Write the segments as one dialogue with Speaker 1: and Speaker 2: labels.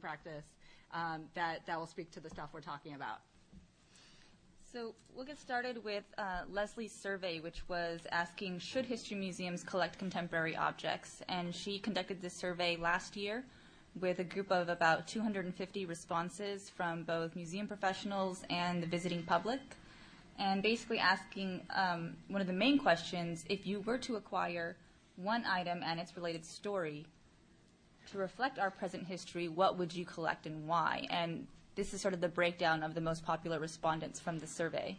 Speaker 1: practice um, that, that will speak to the stuff we're talking about.
Speaker 2: So we'll get started with uh, Leslie's survey, which was asking should history museums collect contemporary objects? And she conducted this survey last year with a group of about 250 responses from both museum professionals and the visiting public. And basically asking um, one of the main questions if you were to acquire one item and its related story to reflect our present history, what would you collect and why? And this is sort of the breakdown of the most popular respondents from the survey.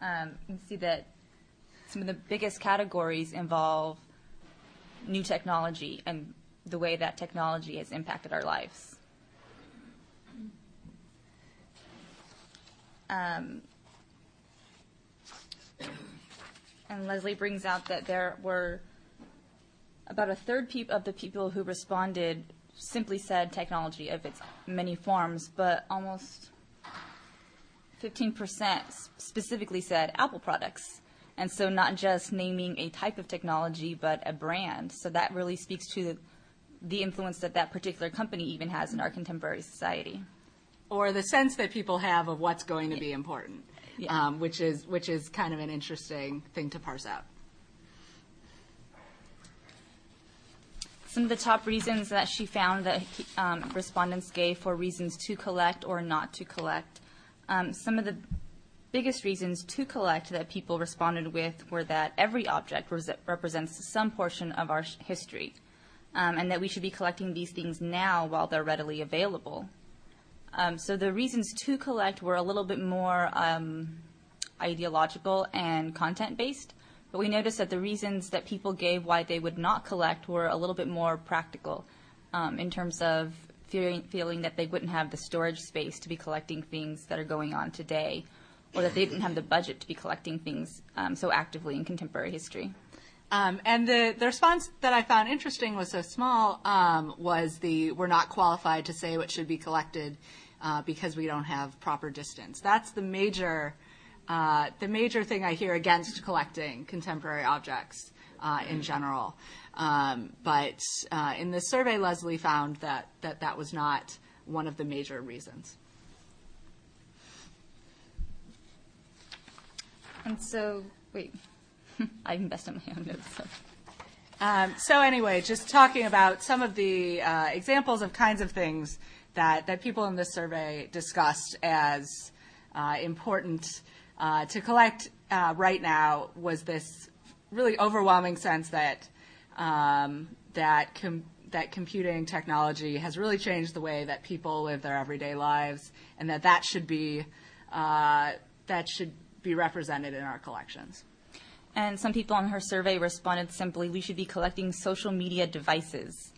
Speaker 2: Um, you can see that some of the biggest categories involve new technology and the way that technology has impacted our lives. Um, and Leslie brings out that there were about a third of the people who responded simply said technology of its many forms, but almost 15% specifically said Apple products. And so not just naming a type of technology, but a brand. So that really speaks to the influence that that particular company even has in our contemporary society.
Speaker 1: Or the sense that people have of what's going to be important, yeah. um, which is which is kind of an interesting thing to parse out.
Speaker 2: Some of the top reasons that she found that um, respondents gave for reasons to collect or not to collect. Um, some of the biggest reasons to collect that people responded with were that every object represents some portion of our history, um, and that we should be collecting these things now while they're readily available. Um, so the reasons to collect were a little bit more um, ideological and content based. But we noticed that the reasons that people gave why they would not collect were a little bit more practical um, in terms of fearing, feeling that they wouldn't have the storage space to be collecting things that are going on today, or that they didn't have the budget to be collecting things um, so actively in contemporary history.
Speaker 1: Um, and the, the response that I found interesting was so small um, was the we're not qualified to say what should be collected uh, because we don't have proper distance. That's the major uh, the major thing I hear against collecting contemporary objects uh, in general. Um, but uh, in this survey, Leslie found that, that that was not one of the major reasons.
Speaker 2: And so, wait, I messed up my own notes. So.
Speaker 1: Um, so anyway, just talking about some of the uh, examples of kinds of things that, that people in this survey discussed as uh, important uh, to collect uh, right now was this really overwhelming sense that um, that com- that computing technology has really changed the way that people live their everyday lives, and that that should be uh, that should be represented in our collections.
Speaker 2: And some people on her survey responded simply, "We should be collecting social media devices."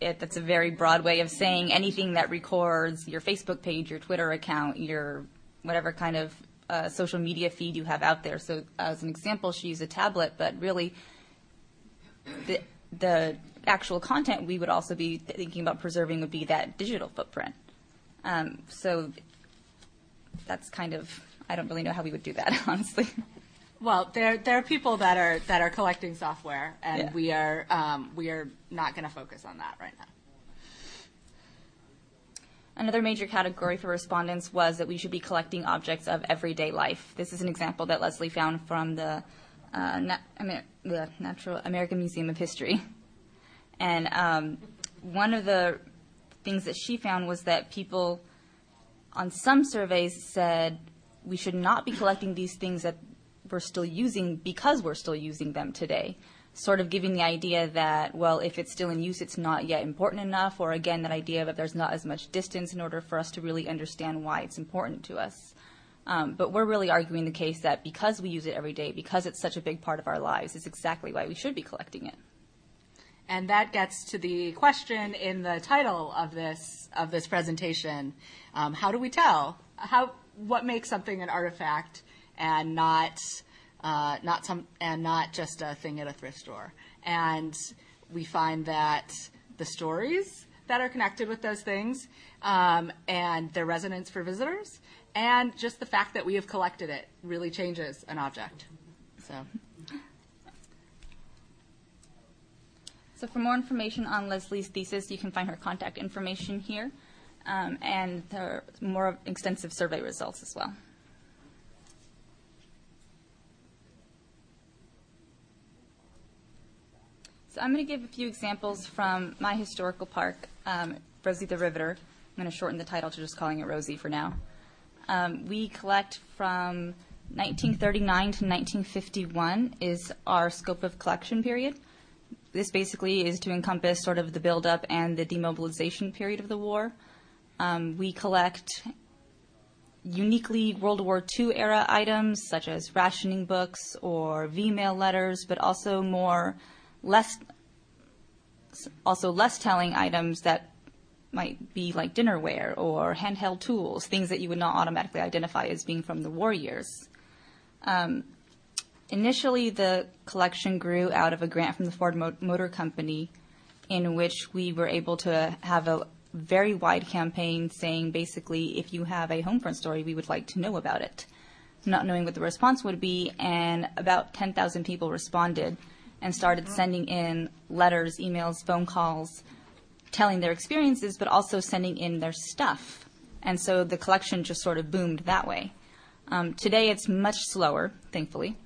Speaker 2: It, that's a very broad way of saying anything that records your Facebook page, your Twitter account, your whatever kind of uh, social media feed you have out there. So, as an example, she used a tablet, but really, the the actual content we would also be thinking about preserving would be that digital footprint. Um, so, that's kind of I don't really know how we would do that, honestly.
Speaker 1: Well, there there are people that are that are collecting software, and yeah. we are um, we are not going to focus on that right now.
Speaker 2: Another major category for respondents was that we should be collecting objects of everyday life. This is an example that Leslie found from the, uh, Na- Amer- the Natural American Museum of History. And um, one of the things that she found was that people on some surveys said we should not be collecting these things that we're still using because we're still using them today sort of giving the idea that, well, if it's still in use, it's not yet important enough, or again, that idea that there's not as much distance in order for us to really understand why it's important to us. Um, but we're really arguing the case that because we use it every day, because it's such a big part of our lives, is exactly why we should be collecting it.
Speaker 1: And that gets to the question in the title of this of this presentation: um, How do we tell? How what makes something an artifact and not uh, not some, and not just a thing at a thrift store. And we find that the stories that are connected with those things um, and their resonance for visitors, and just the fact that we have collected it really changes an object. So.
Speaker 2: So for more information on Leslie's thesis, you can find her contact information here, um, and more extensive survey results as well. So I'm going to give a few examples from my historical park, um, Rosie the Riveter. I'm going to shorten the title to just calling it Rosie for now. Um, we collect from 1939 to 1951 is our scope of collection period. This basically is to encompass sort of the buildup and the demobilization period of the war. Um, we collect uniquely World War II era items such as rationing books or V-mail letters, but also more less also less telling items that might be like dinnerware or handheld tools, things that you would not automatically identify as being from the war years. Um, initially, the collection grew out of a grant from the Ford Motor Company, in which we were able to have a very wide campaign saying basically, if you have a Homefront story, we would like to know about it. Not knowing what the response would be, and about 10,000 people responded and started sending in letters, emails, phone calls, telling their experiences, but also sending in their stuff. And so the collection just sort of boomed that way. Um, today it's much slower, thankfully.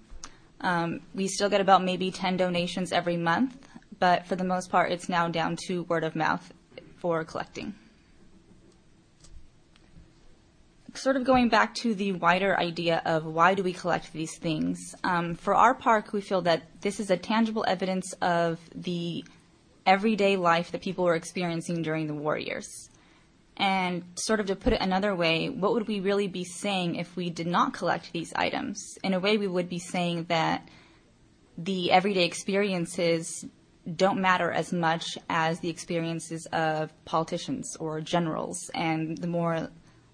Speaker 2: Um, we still get about maybe 10 donations every month, but for the most part, it's now down to word of mouth for collecting. Sort of going back to the wider idea of why do we collect these things, um, for our park, we feel that this is a tangible evidence of the everyday life that people were experiencing during the war years. And sort of to put it another way, what would we really be saying if we did not collect these items? In a way, we would be saying that the everyday experiences don't matter as much as the experiences of politicians or generals and the more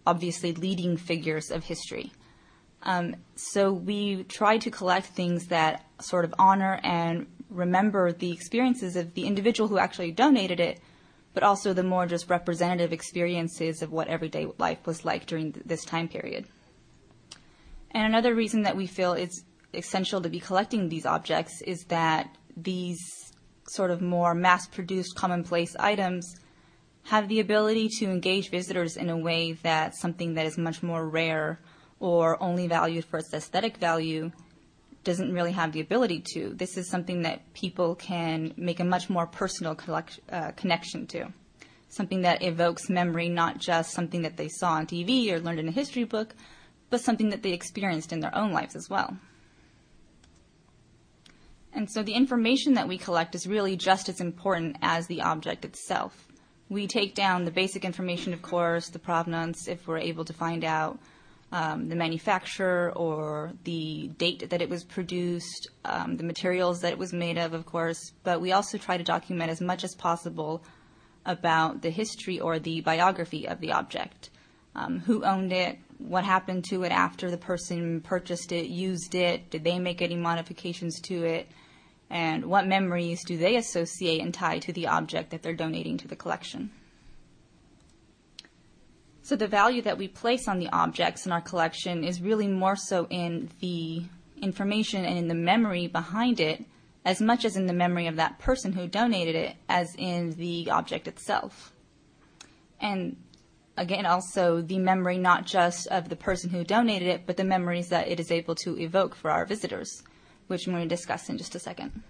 Speaker 2: obviously leading figures of history. Um, so we try to collect things that sort of honor and remember the experiences of the individual who actually donated it, but also the more just representative experiences of what everyday life was like during th- this time period. And another reason that we feel it's essential to be collecting these objects is that these sort of more mass produced commonplace items have the ability to engage visitors in a way that something that is much more rare or only valued for its aesthetic value doesn't really have the ability to. This is something that people can make a much more personal collect, uh, connection to. Something that evokes memory, not just something that they saw on TV or learned in a history book, but something that they experienced in their own lives as well. And so the information that we collect is really just as important as the object itself. We take down the basic information, of course, the provenance, if we're able to find out um, the manufacturer or the date that it was produced, um, the materials that it was made of, of course, but we also try to document as much as possible about the history or the biography of the object. Um, who owned it, what happened to it after the person purchased it, used it, did they make any modifications to it, and what memories do they associate and tie to the object that they're donating to the collection. So the value that we place on the objects in our collection is really more so in the information and in the memory behind it as much as in the memory of that person who donated it as in the object itself. And again, also the memory not just of the person who donated it, but the memories that it is able to evoke for our visitors, which I'm going to discuss in just a second.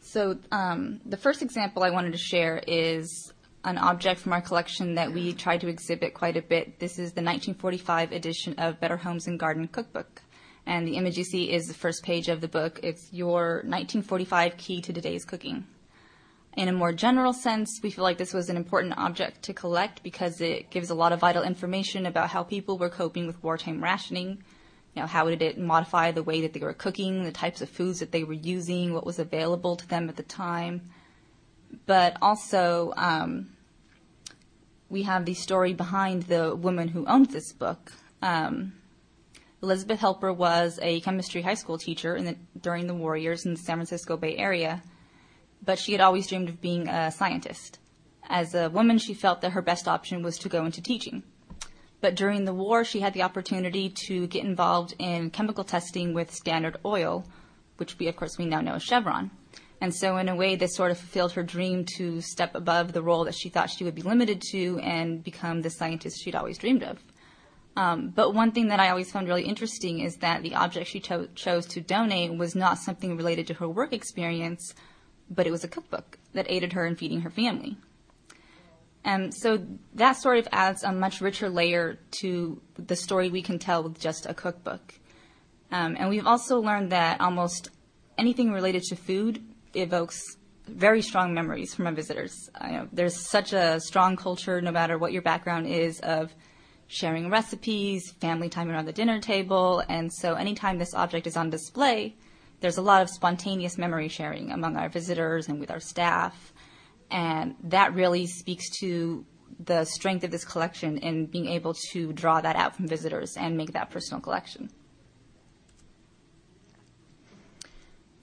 Speaker 2: So um, the first example I wanted to share is an object from our collection that we try to exhibit quite a bit. This is the 1945 edition of Better Homes and Garden Cookbook. And the image you see is the first page of the book. It's your 1945 key to today's cooking. In a more general sense, we feel like this was an important object to collect because it gives a lot of vital information about how people were coping with wartime rationing. You know, how did it modify the way that they were cooking, the types of foods that they were using, what was available to them at the time. But also, um, we have the story behind the woman who owned this book. Um, Elizabeth Helper was a chemistry high school teacher the, during the war years in the San Francisco Bay Area, but she had always dreamed of being a scientist. As a woman, she felt that her best option was to go into teaching. But during the war, she had the opportunity to get involved in chemical testing with Standard Oil, which we, of course, we now know as Chevron. And so, in a way, this sort of fulfilled her dream to step above the role that she thought she would be limited to and become the scientist she'd always dreamed of. Um, but one thing that I always found really interesting is that the object she cho- chose to donate was not something related to her work experience, but it was a cookbook that aided her in feeding her family. And so that sort of adds a much richer layer to the story we can tell with just a cookbook. Um, and we've also learned that almost anything related to food evokes very strong memories from our visitors. know, there's such a strong culture, no matter what your background is, of sharing recipes, family time around the dinner table, and so anytime this object is on display, there's a lot of spontaneous memory sharing among our visitors and with our staff, and that really speaks to the strength of this collection in being able to draw that out from visitors and make that personal collection.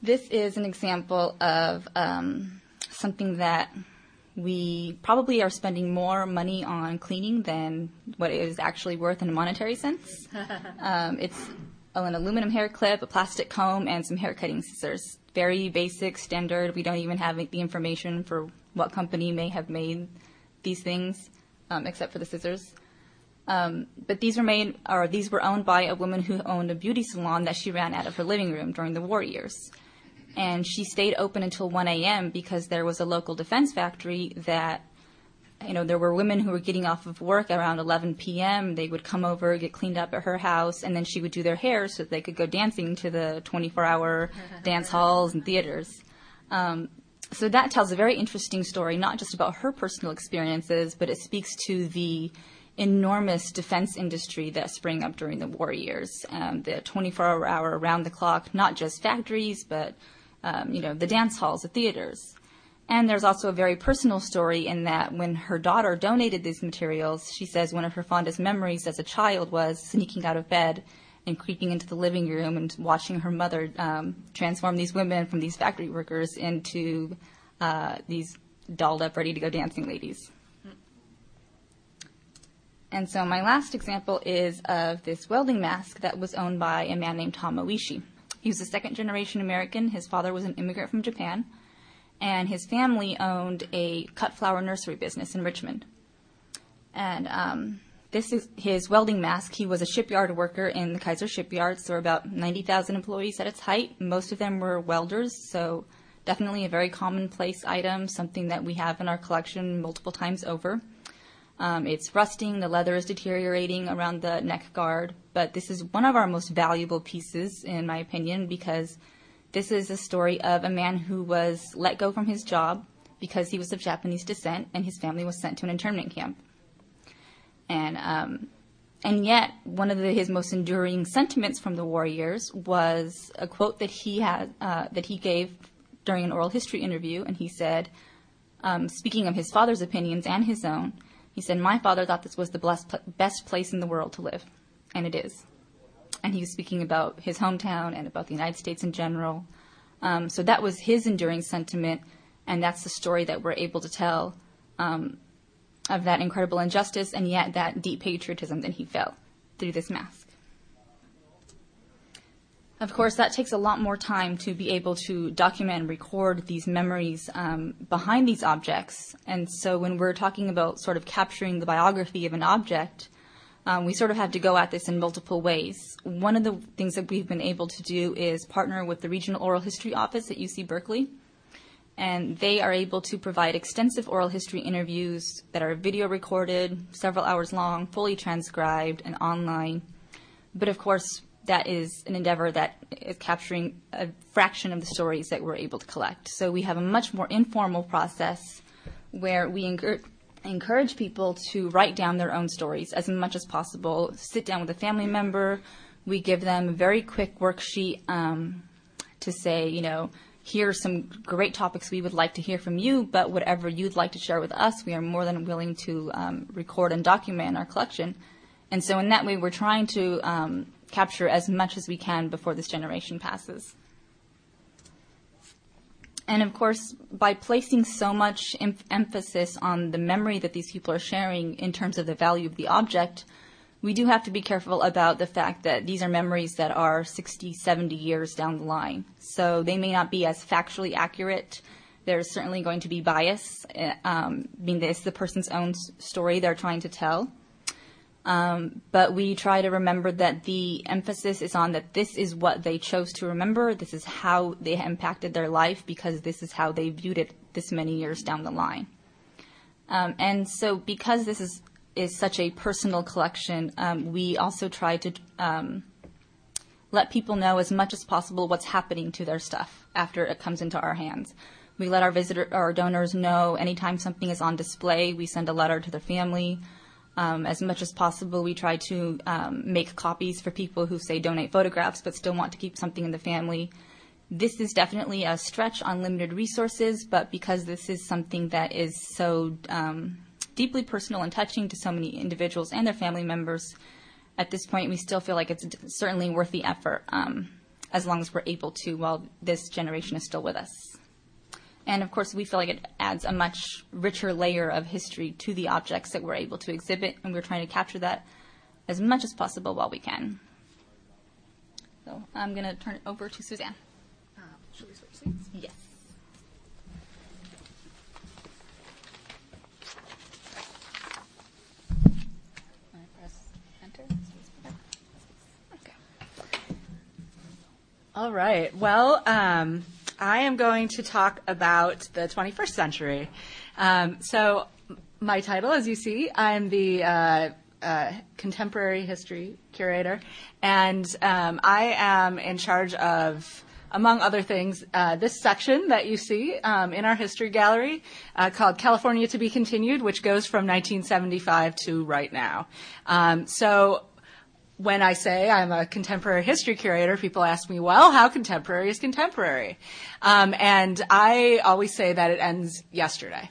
Speaker 2: This is an example of um, something that we probably are spending more money on cleaning than what it is actually worth in a monetary sense. um, it's an aluminum hair clip, a plastic comb, and some hair cutting scissors. Very basic, standard. We don't even have the information for what company may have made these things, um, except for the scissors. Um, but these were made, or these were owned by a woman who owned a beauty salon that she ran out of her living room during the war years and she stayed open until 1 a.m. because there was a local defense factory that you know there were women who were getting off of work around 11 p.m. They would come over, get cleaned up at her house, and then she would do their hair so they could go dancing to the 24-hour dance halls and theaters. Um, so that tells a very interesting story, not just about her personal experiences, but it speaks to the enormous defense industry that sprang up during the war years. Um, the 24-hour, around-the-clock, not just factories, but um, you know, the dance halls, the theaters. And there's also a very personal story in that when her daughter donated these materials, she says one of her fondest memories as a child was sneaking out of bed and creeping into the living room and watching her mother um, transform these women from these factory workers into uh, these dolled up, ready to go dancing ladies. And so my last example is of this welding mask that was owned by a man named Tom Oishi. He was a second generation American. His father was an immigrant from Japan, and his family owned a cut flower nursery business in Richmond. And um, this is his welding mask. He was a shipyard worker in the Kaiser shipyards. There were about 90,000 employees at its height. Most of them were welders, so definitely a very commonplace item, something that we have in our collection multiple times over. Um, it's rusting, the leather is deteriorating around the neck guard, but this is one of our most valuable pieces, in my opinion, because this is a story of a man who was let go from his job because he was of Japanese descent and his family was sent to an internment camp. And um, and yet, one of the, his most enduring sentiments from the war years was a quote that he had uh, that he gave during an oral history interview, and he said, um, speaking of his father's opinions and his own, he said, My father thought this was the best place in the world to live, and it is. And he was speaking about his hometown and about the United States in general. Um, so that was his enduring sentiment, and that's the story that we're able to tell um, of that incredible injustice and yet that deep patriotism that he felt through this mask. Of course, that takes a lot more time to be able to document and record these memories um, behind these objects. And so when we're talking about sort of capturing the biography of an object, um, we sort of have to go at this in multiple ways. One of the things that we've been able to do is partner with the Regional Oral History Office at UC Berkeley. And they are able to provide extensive oral history interviews that are video recorded, several hours long, fully transcribed, and online. But of course, that is an endeavor that is capturing a fraction of the stories that we're able to collect. So we have a much more informal process where we encourage people to write down their own stories as much as possible, sit down with a family member. We give them a very quick worksheet um, to say, you know, here are some great topics we would like to hear from you, but whatever you'd like to share with us, we are more than willing to um, record and document in our collection. And so in that way, we're trying to um, capture as much as we can before this generation passes. And of course, by placing so much em- emphasis on the memory that these people are sharing in terms of the value of the object, we do have to be careful about the fact that these are memories that are 60, 70 years down the line. So they may not be as factually accurate. There's certainly going to be bias, uh, um, being that it's the person's own story they're trying to tell. Um, but we try to remember that the emphasis is on that this is what they chose to remember. This is how they impacted their life because this is how they viewed it this many years down the line. Um, and so, because this is is such a personal collection, um, we also try to um, let people know as much as possible what's happening to their stuff after it comes into our hands. We let our visitor, our donors know anytime something is on display. We send a letter to the family. Um, as much as possible, we try to um, make copies for people who say donate photographs but still want to keep something in the family. This is definitely a stretch on limited resources, but because this is something that is so um, deeply personal and touching to so many individuals and their family members, at this point we still feel like it's certainly worth the effort um, as long as we're able to while this generation is still with us. And of course, we feel like it adds a much richer layer of history to the objects that we're able to exhibit, and we're trying to capture that as much as possible while we can. So I'm going to turn it over to Suzanne.
Speaker 1: Uh, should we switch seats?
Speaker 2: Yes.
Speaker 1: All right. Well, um, I am going to talk about the 21st century. Um, so, my title, as you see, I'm the uh, uh, contemporary history curator, and um, I am in charge of among other things, uh, this section that you see um, in our history gallery uh, called California to be Continued, which goes from 1975 to right now. Um, so when I say I'm a contemporary history curator, people ask me, well, how contemporary is contemporary? Um, and I always say that it ends yesterday.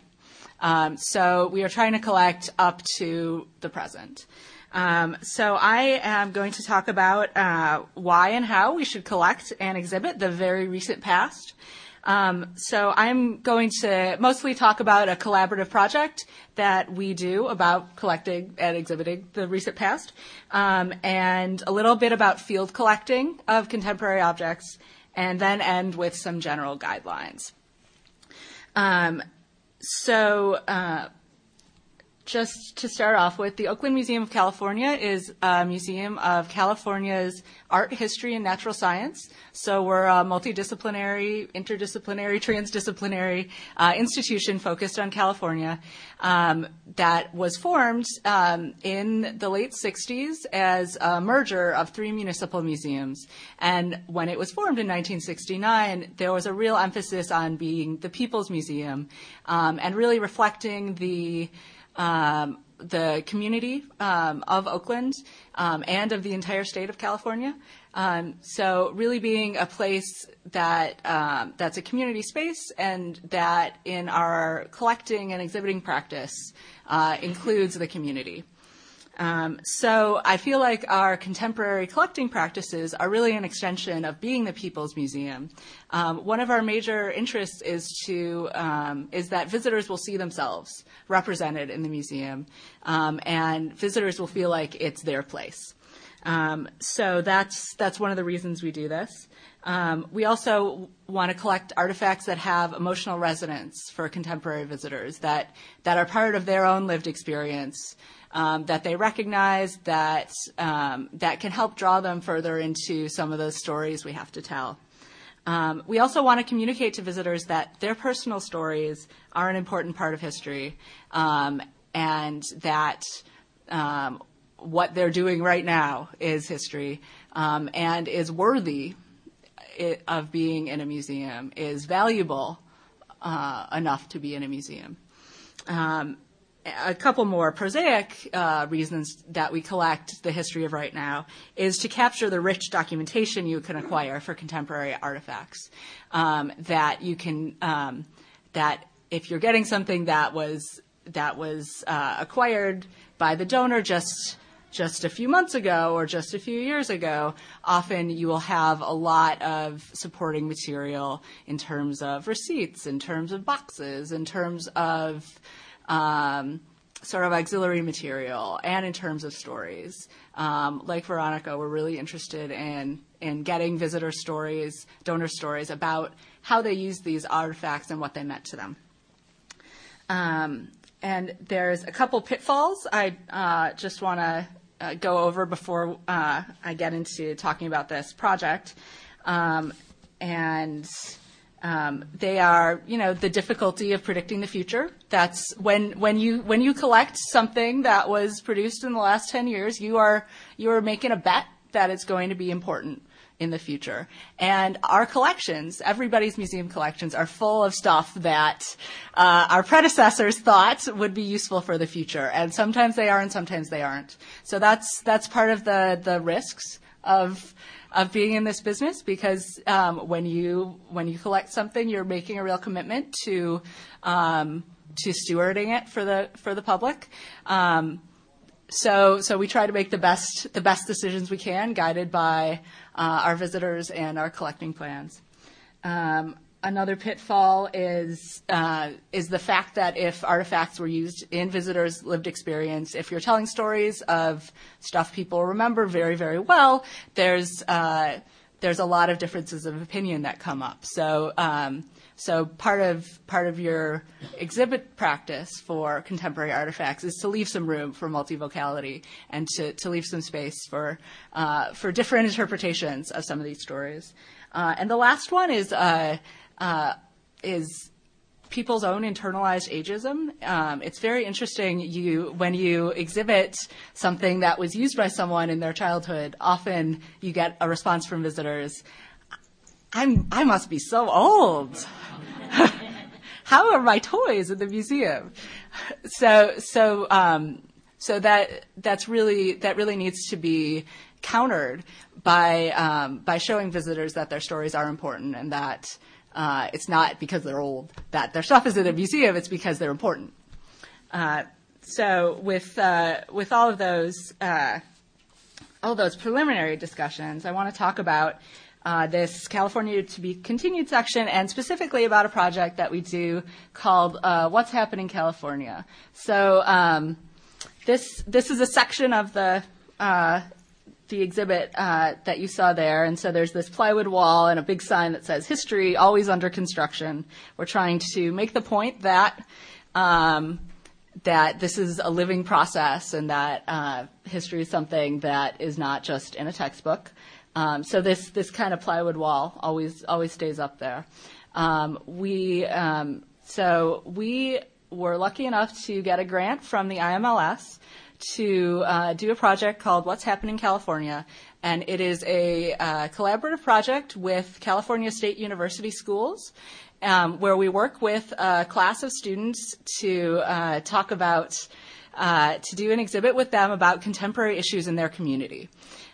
Speaker 1: Um, so we are trying to collect up to the present. Um, so I am going to talk about uh, why and how we should collect and exhibit the very recent past. Um, so I'm going to mostly talk about a collaborative project that we do about collecting and exhibiting the recent past, um, and a little bit about field collecting of contemporary objects, and then end with some general guidelines. Um, so uh, just to start off with, the Oakland Museum of California is a museum of California's art, history, and natural science. So we're a multidisciplinary, interdisciplinary, transdisciplinary uh, institution focused on California um, that was formed um, in the late 60s as a merger of three municipal museums. And when it was formed in 1969, there was a real emphasis on being the people's museum um, and really reflecting the um, the community um, of Oakland um, and of the entire state of California. Um, so really being a place that um, that's a community space and that in our collecting and exhibiting practice uh, includes the community. Um, so I feel like our contemporary collecting practices are really an extension of being the People's Museum. Um, one of our major interests is to um, is that visitors will see themselves represented in the museum, um, and visitors will feel like it's their place. Um, so that's that's one of the reasons we do this. Um, we also want to collect artifacts that have emotional resonance for contemporary visitors that that are part of their own lived experience um, that they recognize that um, that can help draw them further into some of those stories we have to tell. Um, we also want to communicate to visitors that their personal stories are an important part of history, um, and that um, what they're doing right now is history um, and is worthy of being in a museum, is valuable uh, enough to be in a museum. Um, a couple more prosaic uh, reasons that we collect the history of right now is to capture the rich documentation you can acquire for contemporary artifacts. Um, that you can um, that if you're getting something that was that was uh, acquired by the donor just just a few months ago or just a few years ago, often you will have a lot of supporting material in terms of receipts, in terms of boxes, in terms of um, sort of auxiliary material and in terms of stories. Um, like Veronica, we're really interested in in getting visitor stories, donor stories about how they used these artifacts and what they meant to them. Um, and there's a couple pitfalls I uh, just want to uh, go over before uh, I get into talking about this project. Um, and um, they are, you know, the difficulty of predicting the future. That's when when you when you collect something that was produced in the last ten years, you are you are making a bet that it's going to be important in the future. And our collections, everybody's museum collections, are full of stuff that uh, our predecessors thought would be useful for the future. And sometimes they are, and sometimes they aren't. So that's that's part of the the risks of of being in this business because um, when you when you collect something, you're making a real commitment to um, to stewarding it for the for the public. Um, so so we try to make the best the best decisions we can, guided by uh, our visitors and our collecting plans. Um, another pitfall is uh, is the fact that if artifacts were used in visitors' lived experience, if you're telling stories of stuff people remember very very well, there's uh, there's a lot of differences of opinion that come up. So um, so part of part of your exhibit practice for contemporary artifacts is to leave some room for multivocality and to, to leave some space for uh, for different interpretations of some of these stories. Uh, and the last one is uh, is people's own internalized ageism. Um, it's very interesting. You when you exhibit something that was used by someone in their childhood, often you get a response from visitors. I'm I must be so old. How are my toys in the museum? So so um, so that that's really that really needs to be countered by um, by showing visitors that their stories are important and that uh, it's not because they're old that their stuff is in a museum. It's because they're important. Uh, so with uh, with all of those uh, all those preliminary discussions, I want to talk about uh, this California to be continued section and specifically about a project that we do called uh, What's Happening California. So um, this this is a section of the the exhibit uh, that you saw there. And so there's this plywood wall and a big sign that says history always under construction. We're trying to make the point that um, that this is a living process and that uh, history is something that is not just in a textbook. Um, so this this kind of plywood wall always always stays up there. Um, we um, so we were lucky enough to get a grant from the IMLS to uh, do a project called What's Happening in California, and it is a uh, collaborative project with California State University schools. Um, where we work with a class of students to uh, talk about, uh, to do an exhibit with them about contemporary issues in their community.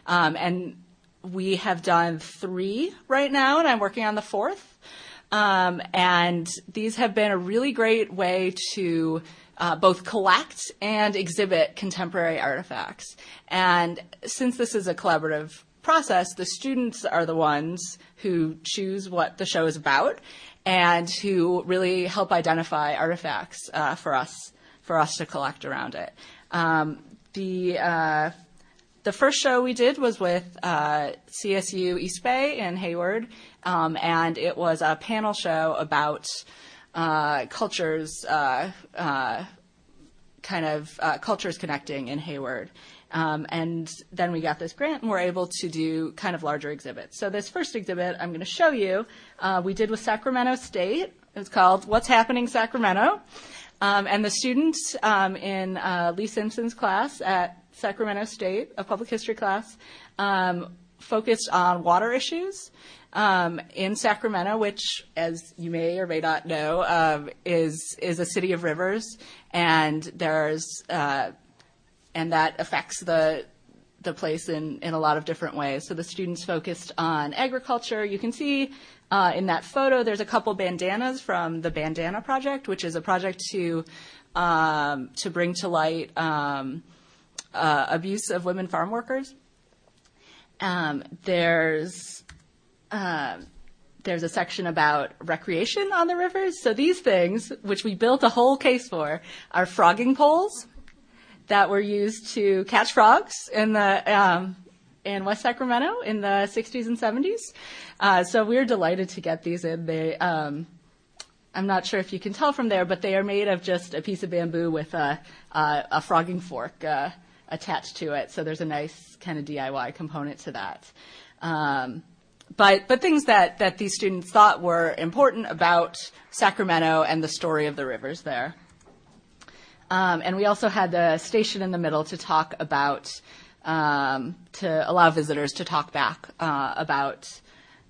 Speaker 1: Um, and we have done three right now, and I'm working on the fourth. Um, and these have been a really great way to uh, both collect and exhibit contemporary artifacts. And since this is a collaborative process, the students are the ones who choose what the show is about and who really help identify artifacts uh, for us for us to collect around it. Um, the uh, the first show we did was with uh, CSU East Bay in Hayward, um, and it was a panel show about uh, cultures, uh, uh kind of uh, cultures connecting in Hayward. Um, and then we got this grant and we're able to do kind of larger exhibits. So this first exhibit I'm going to show you, uh, we did with Sacramento State. It's called What's Happening Sacramento. Um, and the students um, in Lee Simpson's class at Sacramento State, a public history class, um, focused on water issues um, in Sacramento, which, as you may or may not know, um, is is a city of rivers, and there's uh, and that affects the the place in, in a lot of different ways. So the students focused on agriculture. You can see uh, in that photo there's a couple bandanas from the Bandana Project, which is a project to um, to bring to light um, uh, abuse of women farm workers. Um, there's uh, there's a section about recreation on the rivers. So these things, which we built a whole case for, are frogging poles. that were used to catch frogs in the um, in West Sacramento in the 60s and 70s. Uh, so we are delighted to get these in. They, um, I'm not sure if you can tell from there, but they are made of just a piece of bamboo with a, a, a frogging fork uh, attached to it. So there's a nice kind of DIY component to that. Um, but but things that that these students thought were important about Sacramento and the story of the rivers there. Um, and we also had the station in the middle to talk about um, to allow visitors to talk back uh, about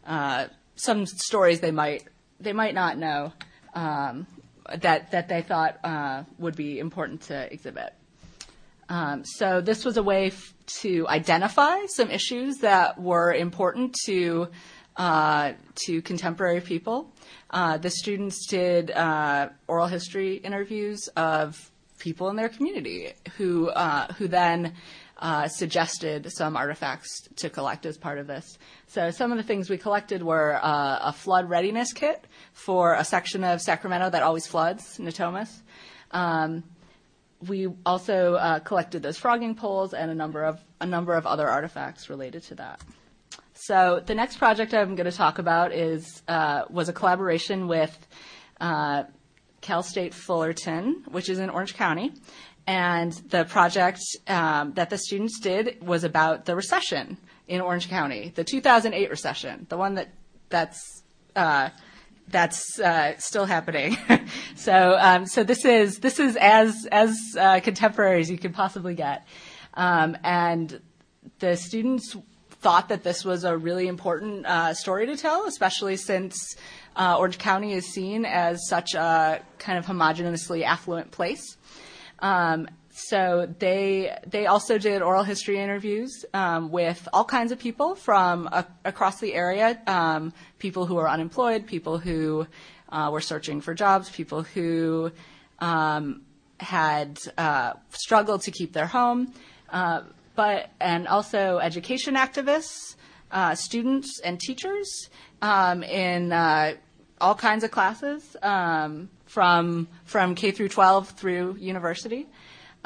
Speaker 1: uh, some stories they might they might not know um, that that they thought uh, would be important to exhibit. Um, so this was a way f- to identify some issues that were important to uh, to contemporary people. Uh, the students did uh, oral history interviews of people in their community who uh, who then uh, suggested some artifacts to collect as part of this. So some of the things we collected were uh, a flood readiness kit for a section of Sacramento that always floods, Natomas. Um, we also uh, collected those frogging poles and a number of a number of other artifacts related to that. So the next project I'm going to talk about is uh, was a collaboration with uh, Cal State Fullerton, which is in Orange County, and the project um, that the students did was about the recession in Orange County, the 2008 recession, the one that that's uh, that's uh, still happening. so, um, so this is this is as as uh, contemporary as you could possibly get, um, and the students thought that this was a really important uh, story to tell, especially since uh, Orange County is seen as such a kind of homogeneously affluent place. Um, so they they also did oral history interviews um, with all kinds of people from across the area, um, people who are unemployed, people who uh, were searching for jobs, people who um, had uh, struggled to keep their home, uh, but and also education activists, uh, students and teachers um, in uh, all kinds of classes um, from from K through 12 through university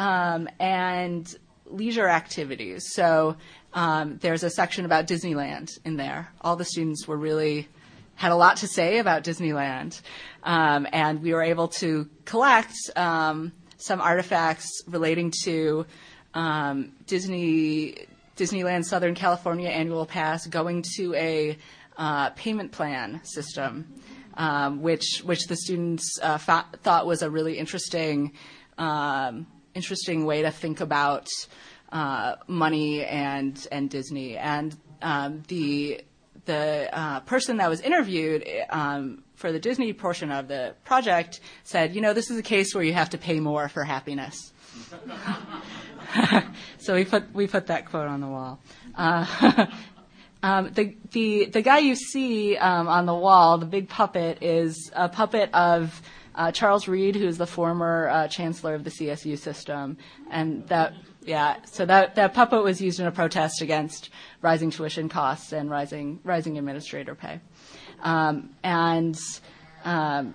Speaker 1: um, and leisure activities. So um, there's a section about Disneyland in there. All the students were really had a lot to say about Disneyland, um, and we were able to collect um, some artifacts relating to um, Disney Disneyland Southern California annual pass going to a uh, payment plan system, um, which which the students uh, thought was a really interesting um, interesting way to think about uh, money and and Disney. And um, the the uh, person that was interviewed um, for the Disney portion of the project said, you know, this is a case where you have to pay more for happiness. so we put we put that quote on the wall. Uh, um, the the the guy you see um, on the wall, the big puppet, is a puppet of uh, Charles Reed, who's the former uh, chancellor of the CSU system, and that yeah, so that that puppet was used in a protest against rising tuition costs and rising rising administrator pay, um, and um,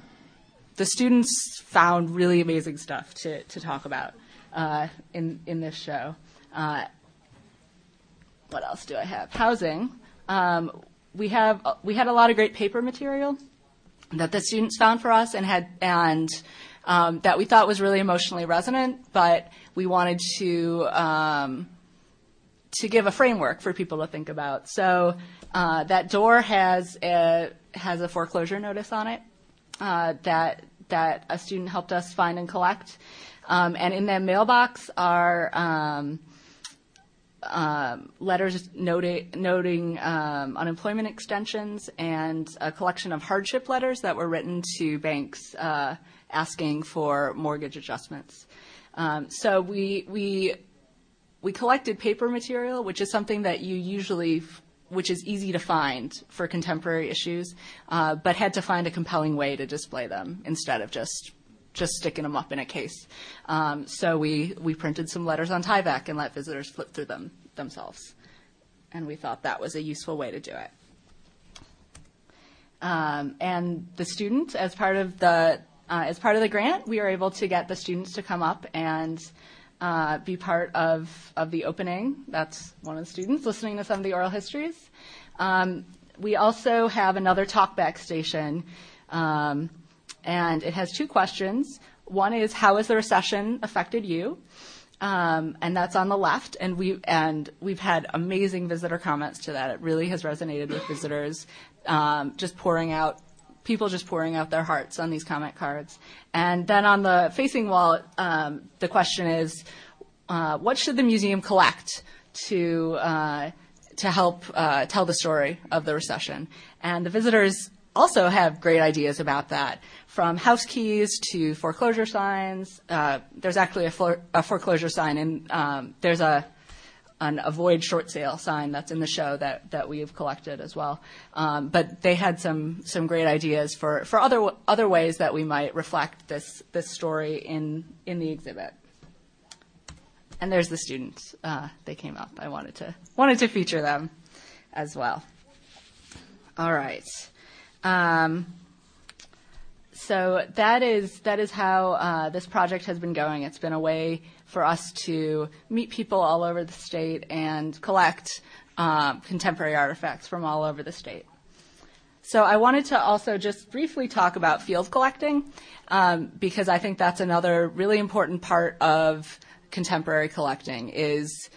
Speaker 1: the students found really amazing stuff to to talk about uh, in in this show. Uh, what else do I have? Housing. Um, we have we had a lot of great paper material that the students found for us and had and um, that we thought was really emotionally resonant, but we wanted to um, to give a framework for people to think about. So uh, that door has a has a foreclosure notice on it uh, that that a student helped us find and collect, um, and in that mailbox are um, letters noting, um, unemployment extensions and a collection of hardship letters that were written to banks uh, asking for mortgage adjustments. Um, so we we we collected paper material, which is something that you usually which is easy to find for contemporary issues, uh, but had to find a compelling way to display them instead of just just sticking them up in a case. Um, so we, we printed some letters on Tyvek and let visitors flip through them themselves. And we thought that was a useful way to do it. Um, and the students, as part of the uh, as part of the grant, we were able to get the students to come up and uh, be part of, of the opening. That's one of the students listening to some of the oral histories. Um, we also have another talkback station, um, and it has two questions. One is, how has the recession affected you? Um, and that's on the left. And we and we've had amazing visitor comments to that. It really has resonated with visitors, um, just pouring out people just pouring out their hearts on these comment cards. And then on the facing wall, um, the question is, uh, what should the museum collect to uh, to help uh, tell the story of the recession? And the visitors also have great ideas about that, from house keys to foreclosure signs. Uh, there's actually a, for, a, foreclosure sign, and um, there's a an avoid short sale sign that's in the show that, that we have collected as well. Um, but they had some some great ideas for, for other other ways that we might reflect this this story in in the exhibit. And there's the students. Uh, they came up. I wanted to wanted to feature them as well. All right. Um, so that is that is how uh, this project has been going. It's been a way for us to meet people all over the state and collect um, contemporary artifacts from all over the state. So I wanted to also just briefly talk about field collecting um, because I think that's another really important part of contemporary collecting is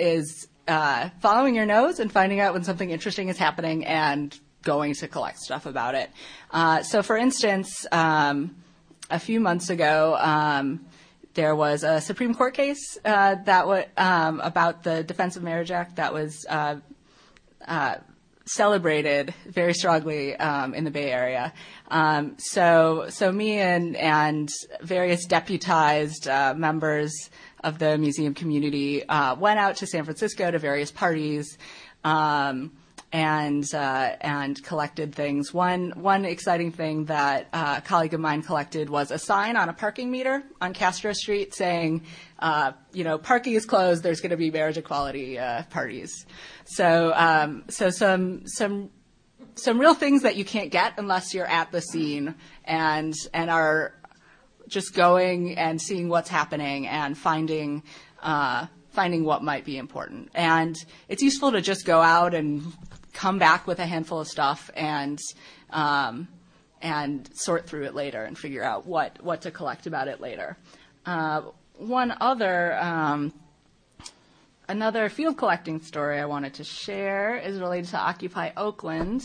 Speaker 1: is uh, following your nose and finding out when something interesting is happening and going to collect stuff about it. Uh, so, for instance, um, a few months ago, um, there was a Supreme Court case uh, that was um, about the Defense of Marriage Act that was uh, uh celebrated very strongly um, in the Bay Area. Um, so, so me and and various deputized uh, members of the museum community uh, went out to San Francisco to various parties. Um, and uh, and collected things. One one exciting thing that uh, a colleague of mine collected was a sign on a parking meter on Castro Street saying, uh, you know, parking is closed. There's going to be marriage equality uh, parties. So um, so some some some real things that you can't get unless you're at the scene and and are just going and seeing what's happening and finding uh, finding what might be important. And it's useful to just go out and come back with a handful of stuff and um, and sort through it later and figure out what what to collect about it later. Uh, one other um, another field collecting story I wanted to share is related to Occupy Oakland.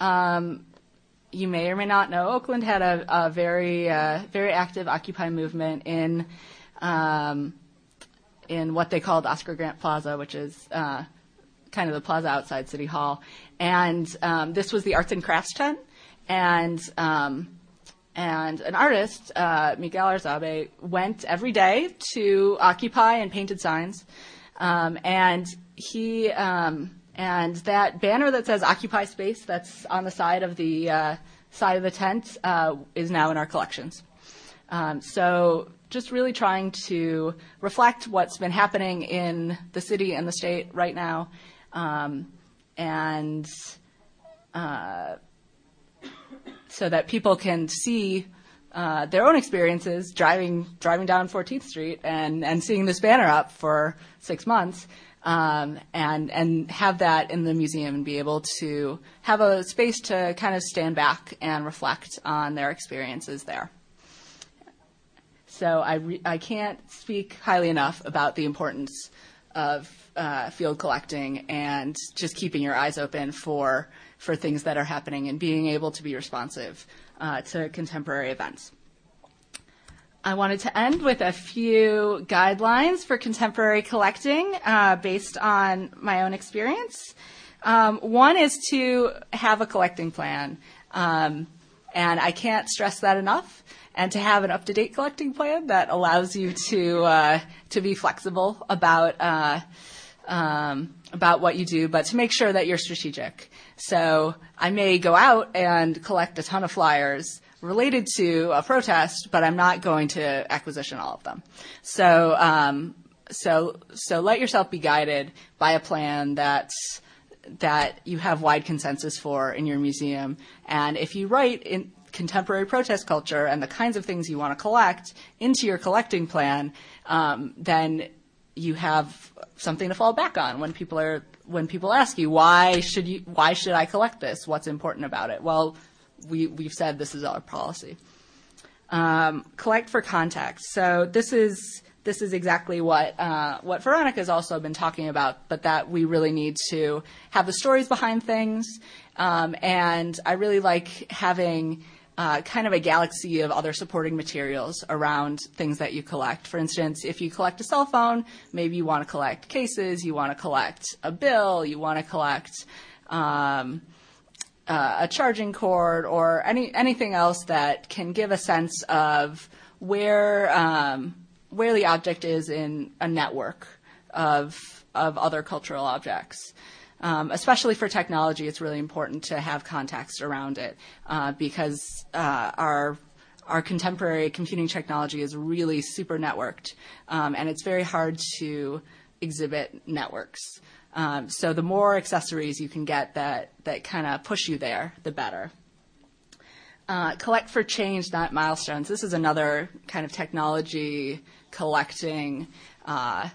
Speaker 1: Um, you may or may not know Oakland had a, a very uh, very active Occupy movement in um, in what they called Oscar Grant Plaza, which is uh, kind of the plaza outside City Hall. And um, this was the arts and crafts tent. And um, and an artist, uh, Miguel Arzabe, went every day to occupy and painted signs. Um, and he um, and that banner that says "Occupy Space" that's on the side of the uh, side of the tent uh, is now in our collections. Um, so just really trying to reflect what's been happening in the city and the state right now and uh, so that people can see uh, their own experiences driving driving down 14th Street and, and seeing this banner up for six months, um, and and have that in the museum and be able to have a space to kind of stand back and reflect on their experiences there. So I re- I can't speak highly enough about the importance of uh, field collecting and just keeping your eyes open for for things that are happening and being able to be responsive uh, to contemporary events. I wanted to end with a few guidelines for contemporary collecting uh, based on my own experience. Um, one is to have a collecting plan. Um, and I can't stress that enough. And to have an up-to-date collecting plan that allows you to uh, to be flexible about uh, um, about what you do, but to make sure that you're strategic. So I may go out and collect a ton of flyers related to a protest, but I'm not going to acquisition all of them. So, um, so, so let yourself be guided by a plan that's that you have wide consensus for in your museum. And if you write in contemporary protest culture and the kinds of things you want to collect into your collecting plan, um, then you have something to fall back on when people are when people ask you why should you why should I collect this? What's important about it? Well, we we've said this is our policy. Um, collect for context. So this is this is exactly what uh, what Veronica's also been talking about, but that we really need to have the stories behind things, um, and I really like having uh, kind of a galaxy of other supporting materials around things that you collect. For instance, if you collect a cell phone, maybe you want to collect cases, you want to collect a bill, you want to collect um, uh, a charging cord, or any anything else that can give a sense of where um, where the object is in a network of of other cultural objects. Um, especially for technology, it's really important to have context around it uh, because uh, our our contemporary computing technology is really super networked, um, and it's very hard to exhibit networks. Um, so the more accessories you can get that that kind of push you there, the better. Uh, collect for change, not milestones. This is another kind of technology collecting uh,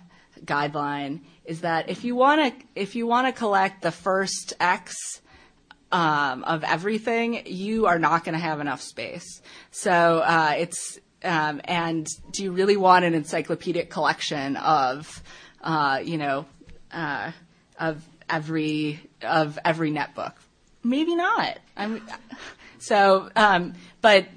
Speaker 1: guideline is that if you want to if you want to collect the first X um, of everything, you are not going to have enough space. So uh, it's um, and do you really want an encyclopedic collection of uh, you know uh, of every of every netbook? Maybe not. I'm, so, um, but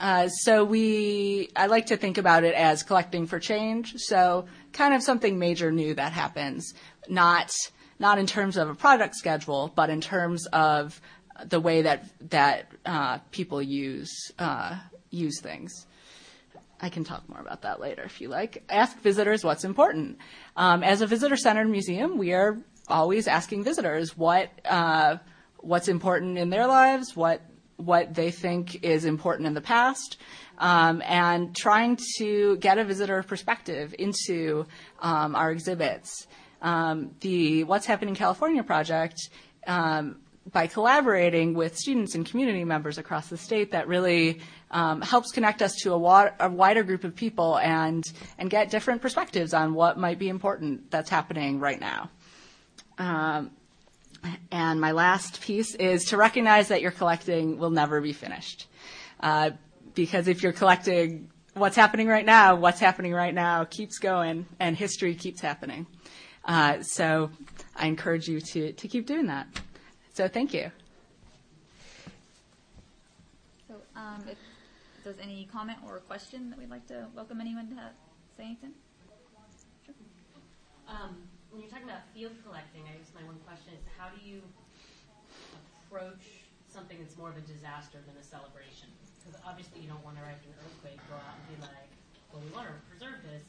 Speaker 1: uh, so we, I like to think about it as collecting for change. So kind of something major new that happens, not not in terms of a product schedule, but in terms of the way that that uh, people use uh, use things. I can talk more about that later if you like. Ask visitors what's important. Um, as a visitor-centered museum, we are always asking visitors what uh, what's important in their lives, what what they think is important in the past, um, and trying to get a visitor perspective into um, our exhibits. Um, the What's Happening in California project, um, by collaborating with students and community members across the state, that really um, helps connect us to a, wa- a, wider group of people and and get different perspectives on what might be important that's happening right now. And my last piece is to recognize that your collecting will never be finished. Uh, because if you're collecting what's happening right now, what's happening right now keeps going and history keeps happening. Uh, so I encourage you to, to keep doing that. So thank you.
Speaker 2: So um, if there's any comment or question that we'd like to welcome anyone to say anything?
Speaker 3: Sure. Um, when you're talking about field collecting, I guess my one question is how do you approach something that's more of a disaster than a celebration? Because obviously you don't want to, after an earthquake, go out and be like, well, we want to preserve this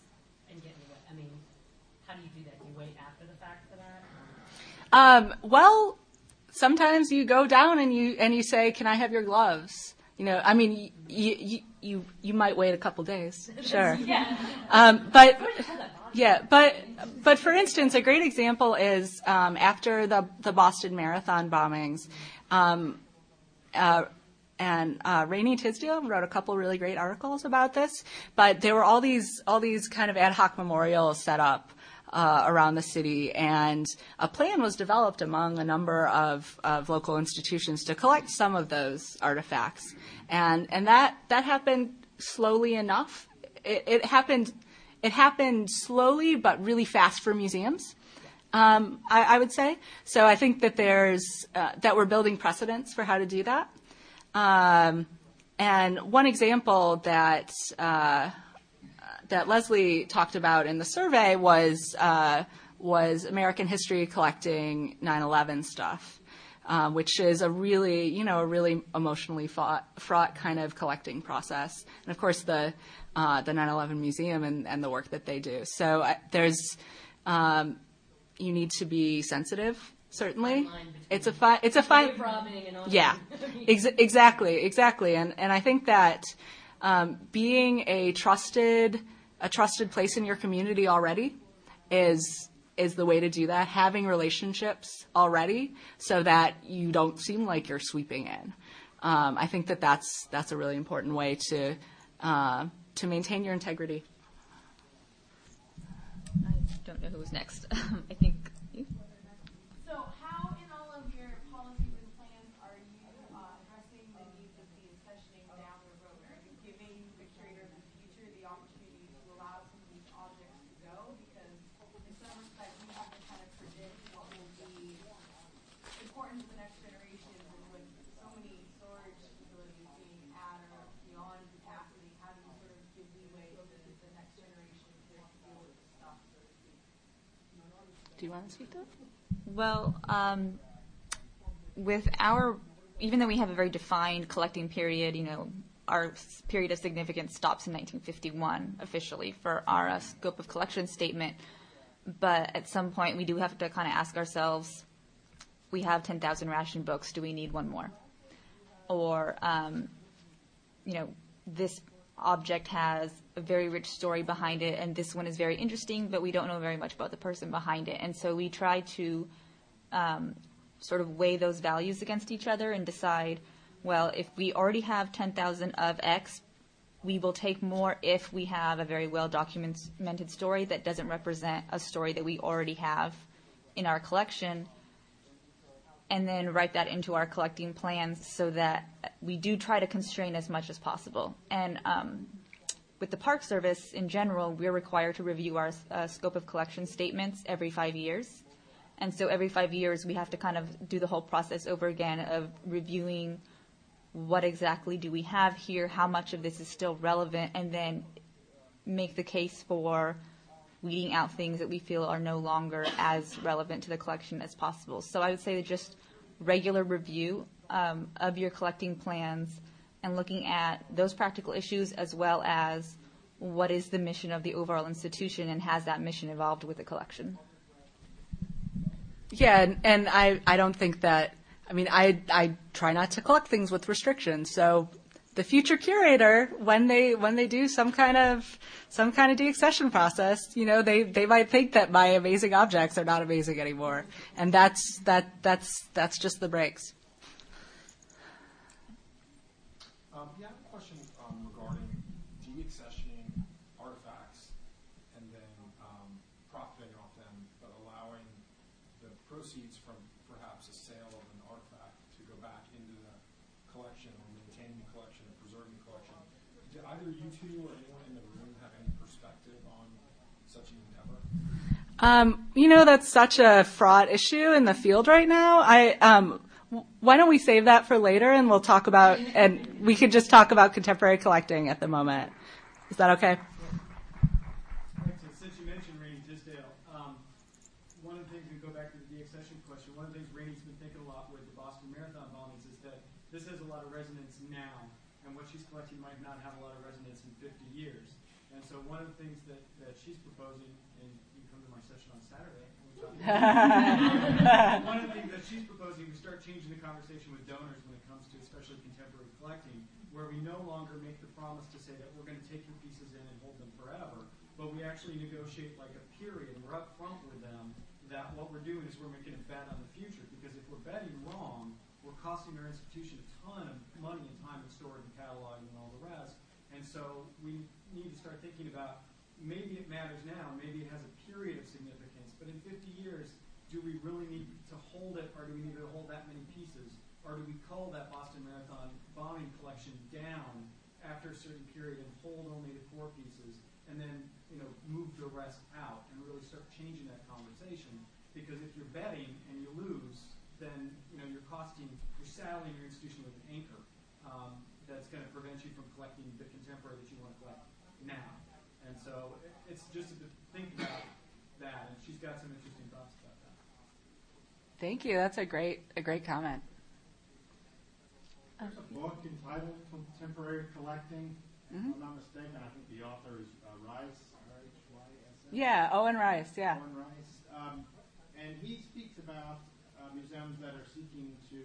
Speaker 3: and get into it. I mean, how do you do that? Do you wait after the fact for that?
Speaker 1: Um, well, sometimes you go down and you and you say, "Can I have your gloves?" You know, I mean, you you you, you might wait a couple days, sure.
Speaker 3: yeah.
Speaker 1: Um, but yeah, but but for instance, a great example is um, after the the Boston Marathon bombings, um, uh, and uh, Rainey Tisdale wrote a couple really great articles about this. But there were all these all these kind of ad hoc memorials set up. Uh, around the city, and a plan was developed among a number of, of local institutions to collect some of those artifacts, and and that that happened slowly enough. It, it happened it happened slowly but really fast for museums. Um, I, I, would say. So I think that there's uh, that we're building precedents for how to do that. Um, and one example that uh, that Leslie talked about in the survey was uh, was American history collecting 9/11 stuff, um, which is a really you know a really emotionally fraught, fraught kind of collecting process. And of course the uh, the 9/11 Museum and, and, the work that they do. So there's um, you need to be sensitive. Certainly, it's a fine. It's a fine. Yeah, ex- exactly, exactly. And and I think that um, being a trusted a trusted place in your community already is is the way to do that. Having relationships already, so that you don't seem like you're sweeping in. um, I think that that's that's a really important way to uh, to maintain your integrity.
Speaker 2: I don't know who was next. I think you.
Speaker 4: So how in all of your policies and plans are you uh, addressing the needs of the accessioning down the road? Are you giving the curator of the future the opportunity to allow some of these objects to go? Because in some respects, we have to kind of predict what will be important to the next generation. And with so many storage facilities being at or beyond capacity, how do you sort of give leeway to the next generation to deal with this stuff, so to speak?
Speaker 1: Do you want to speak to it?
Speaker 2: Well, um, with our, even though we have a very defined collecting period, you know, our period of significance stops in 1951 officially for our uh, scope of collection statement. But at some point, we do have to kind of ask ourselves, we have 10,000 ration books, do we need one more? Or, um, you know, this object has a very rich story behind it, and this one is very interesting, but we don't know very much about the person behind it. And so we try to um, sort of weigh those values against each other and decide, well, if we already have 10,000 of X, we will take more if we have a very well documented story that doesn't represent a story that we already have in our collection and then write that into our collecting plans so that we do try to constrain as much as possible. And um, with the Park Service in general, we're required to review our uh, scope of collection statements every five years. And so every five years, we have to kind of do the whole process over again of reviewing what exactly do we have here, how much of this is still relevant, and then make the case for weeding out things that we feel are no longer as relevant to the collection as possible. So I would say that just regular review um, of your collecting plans and looking at those practical issues as well as what is the mission of the overall institution and has that mission evolved with the collection.
Speaker 1: Yeah, and, and I, I don't think that, I mean, I, I try not to collect things with restrictions. So the future curator, when they, when they do some kind of, some kind of deaccession process, you know, they, they might think that my amazing objects are not amazing anymore. And that's, that, that's, that's just the breaks.
Speaker 5: Um, yeah, I have a question um, regarding deaccessioning artifacts and then um, profiting off them, but allowing the proceeds from perhaps a sale of an artifact to go back into the collection or maintaining the collection or preserving the collection. Do either you two or anyone in the room have any perspective on such an endeavor?
Speaker 1: Um, you know, that's such a fraught issue in the field right now. I, um, why don't we save that for later and we'll talk about, and we could just talk about contemporary collecting at the moment. Is that okay?
Speaker 6: Right, so since you mentioned Rainey Tisdale, um, one of the things, we go back to the deaccession question, one of the things Rainey's been thinking a lot with the Boston Marathon bombings is that this has a lot of resonance now, and what she's collecting might not have a lot of resonance in 50 years. And so one of the things that, that she's proposing, and you can come to my session on Saturday, and we talk about one of the things that she's proposing, we start changing the conversation with donors when it comes to especially contemporary collecting, where we no longer make the promise to say that we're going to take your pieces in and hold them forever, but we actually negotiate like a period, we're upfront with them that what we're doing is we're making a bet on the future. Because if we're betting wrong, we're costing our institution a ton of money and time and storage and cataloging and all the rest. And so we need to start thinking about maybe it matters now, maybe it has a period of significance, but in 50 years, do we really need to hold it, or do we need to hold that many pieces? Or do we cull that Boston Marathon bombing collection down after a certain period and hold only the core pieces, and then you know move the rest out and really start changing that conversation? Because if you're betting and you lose, then you know you're costing, you're saddling your institution with an anchor um, that's going to prevent you from collecting the contemporary that you want to collect now. And so it- it's just to think about that, and she's got some interesting thoughts about that.
Speaker 1: Thank you. That's a great, a great comment.
Speaker 7: There's a book entitled Contemporary Collecting. If I'm not mistaken, I think the author is uh, Rhys, R-H-Y-S-S.
Speaker 1: Yeah, Owen Rhys. Yeah.
Speaker 7: Owen Rhys. Um, and he speaks about uh, museums that are seeking to,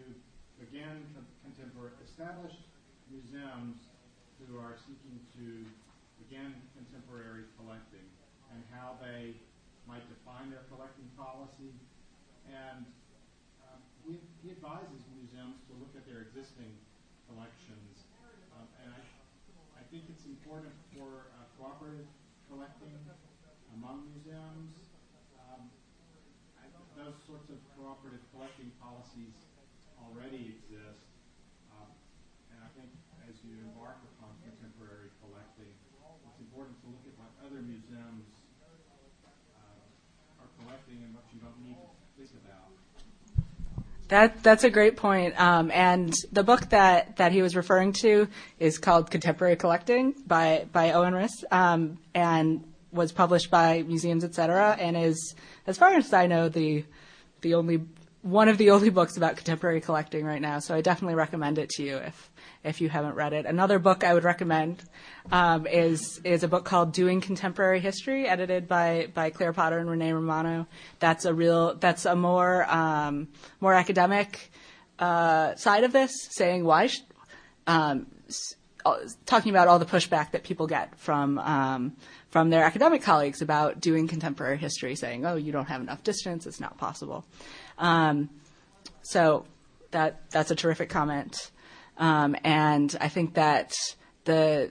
Speaker 7: again, con- contemporary, established museums who are seeking to begin contemporary collecting and how they might define their collecting policy. And um, he, he advises museums to look at their existing collections. Um, and I, I think it's important for uh, cooperative collecting among museums. Um, I, those sorts of cooperative collecting policies already exist. Um, and I think as you embark upon contemporary collecting, it's important to look at what other museums uh, are collecting and what you don't need to think about.
Speaker 1: That that's a great point. Um, and the book that, that he was referring to is called Contemporary Collecting by by Owen Rhys, um, and was published by Museums Etc. and is, as far as I know, the the only one of the only books about contemporary collecting right now. So I definitely recommend it to you if if you haven't read it. Another book I would recommend um, is is a book called Doing Contemporary History, edited by by Claire Potter and Renee Romano. That's a real that's a more um, more academic uh, side of this, saying why. Sh- um, talking about all the pushback that people get from um, from their academic colleagues about doing contemporary history, saying, "Oh, you don't have enough distance; it's not possible." Um, so that that's a terrific comment. Um, and I think that the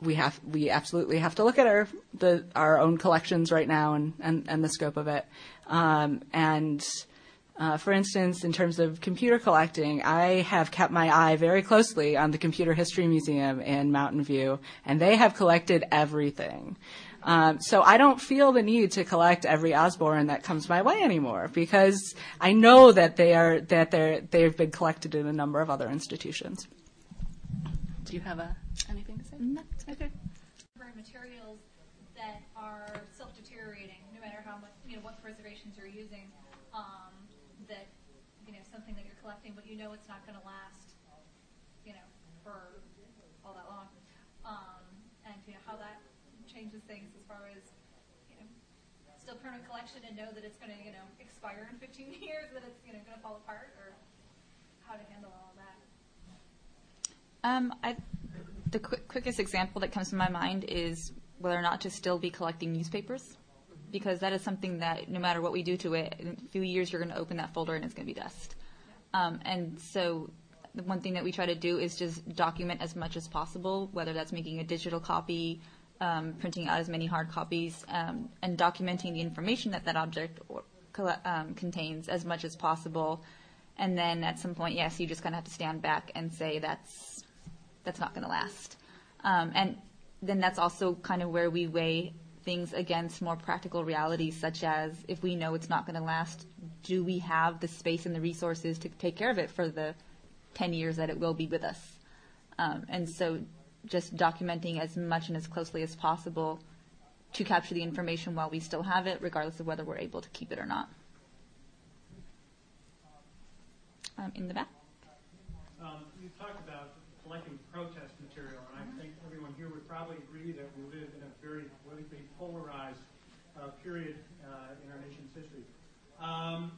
Speaker 1: we have we absolutely have to look at our the our own collections right now and and, and the scope of it. Um, and uh, for instance, in terms of computer collecting, I have kept my eye very closely on the Computer History Museum in Mountain View, and they have collected everything. Um, so I don't feel the need to collect every Osborne that comes my way anymore because I know that they are that they're they've been collected in a number of other institutions. Do you have a, anything to say?
Speaker 2: No.
Speaker 1: Okay.
Speaker 8: materials that are self-deteriorating, no matter how much, you know, what preservations you're using. Um, that, you know, something that you're collecting, but you know it's not going to last, you know, for all that long. Um, and you know how that changes things as far as, you know, permanent collection and know that it's going to, you know, expire in 15 years, that it's, you know, going to fall apart, or how to handle all of that.
Speaker 2: Um, I, the quick, quickest example that comes to my mind is whether or not to still be collecting newspapers, because that is something that no matter what we do to it, in a few years you're going to open that folder and it's going to be dust. Um, and so the one thing that we try to do is just document as much as possible, whether that's making a digital copy, um, printing out as many hard copies, um, and documenting the information that that object um, contains as much as possible. And then at some point, yes, you just kind of have to stand back and say that's that's not going to last. Um, and then that's also kind of where we weigh things against more practical realities, such as if we know it's not going to last, do we have the space and the resources to take care of it for the 10 years that it will be with us? Um, and so just documenting as much and as closely as possible to capture the information while we still have it, regardless of whether we're able to keep it or not. Um, in the back.
Speaker 6: Um, you talked about collecting protest material, and I think everyone here would probably agree that we live in a very politically polarized uh, period uh, in our nation's history. Um,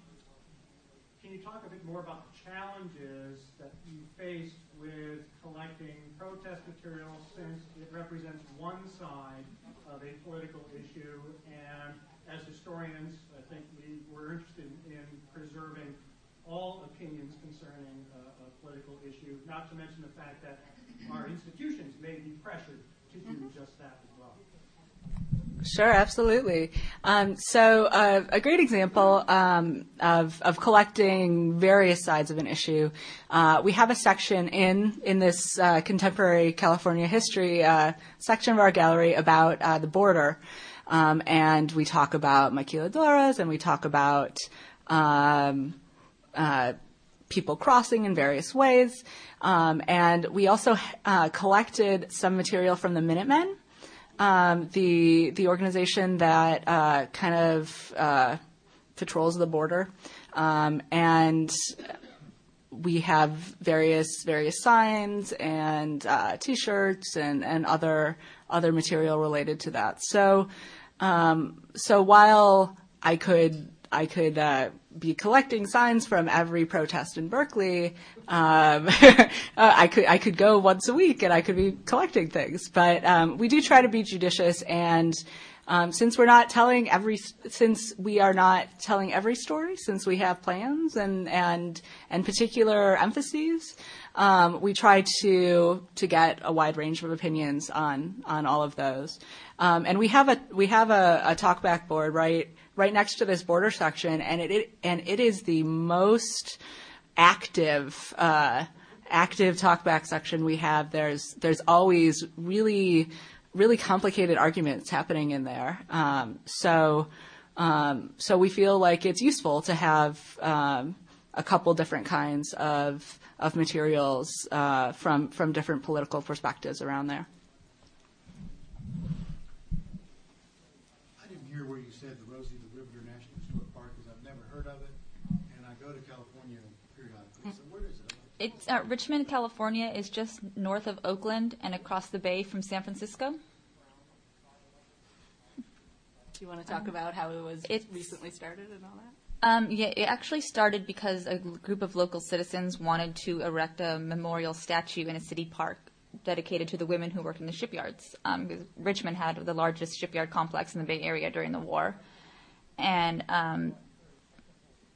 Speaker 6: can you talk a bit more about the challenges that you faced with collecting protest material since it represents one side of a political issue? And as historians, I think we were interested in preserving all opinions concerning uh, a political issue, not to mention the fact that our institutions may be pressured to do mm-hmm. just that.
Speaker 1: Sure, absolutely. Um, so, uh, a great example um, of, of collecting various sides of an issue. Uh, we have a section in in this uh, contemporary California history uh, section of our gallery about uh, the border, um, and we talk about maquiladoras and we talk about um, uh, people crossing in various ways. Um, and we also collected some material from the Minutemen, um, the the organization that uh, kind of uh, patrols the border, um, and we have various various signs and uh, T-shirts and and other other material related to that. So um, so while I could I could uh, be collecting signs from every protest in Berkeley. Um, uh, I could I could go once a week and I could be collecting things. But um, we do try to be judicious and um, since we're not telling every, since we are not telling every story, since we have plans and and and particular emphases, um, we try to to get a wide range of opinions on on all of those. Um, and we have a we have a, a talkback board right right next to this border section, and it, it and it is the most active. Uh, active talkback section we have there's there's always really really complicated arguments happening in there um, so um, so we feel like it's useful to have um, a couple different kinds of of materials uh, from from different political perspectives around there.
Speaker 9: I didn't hear where you said the Rosie the Riveter National Historic Park, because I've never heard of it, and I go to California periodically, so where is it?
Speaker 2: It's uh, Richmond, California, is just north of Oakland and across the bay from San Francisco.
Speaker 1: do you want to talk about how it was
Speaker 2: It's-
Speaker 1: recently started and all that
Speaker 2: Um, yeah, it actually started because a group of local citizens wanted to erect a memorial statue in a city park dedicated to the women who worked in the shipyards. Um, Richmond had the largest shipyard complex in the Bay Area during the war. And um,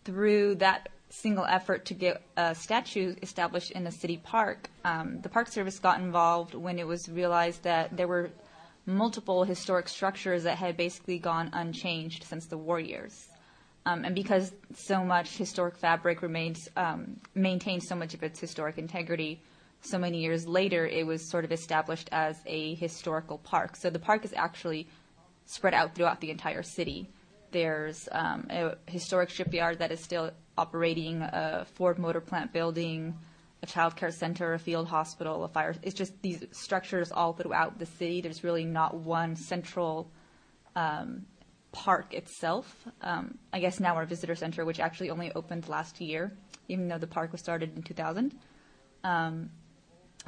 Speaker 2: through that single effort to get a statue established in a city park, um, the Park Service got involved when it was realized that there were multiple historic structures that had basically gone unchanged since the war years. Um, and because so much historic fabric remains um, maintains so much of its historic integrity, so many years later, it was sort of established as a historical park. So the park is actually spread out throughout the entire city. There's um, a historic shipyard that is still operating, a Ford Motor Plant building, a child care center, a field hospital, a fire. It's just these structures all throughout the city. There's really not one central um, park itself. Um, I guess now our visitor center, which actually only opened last year, even though the park was started in 2000. Um,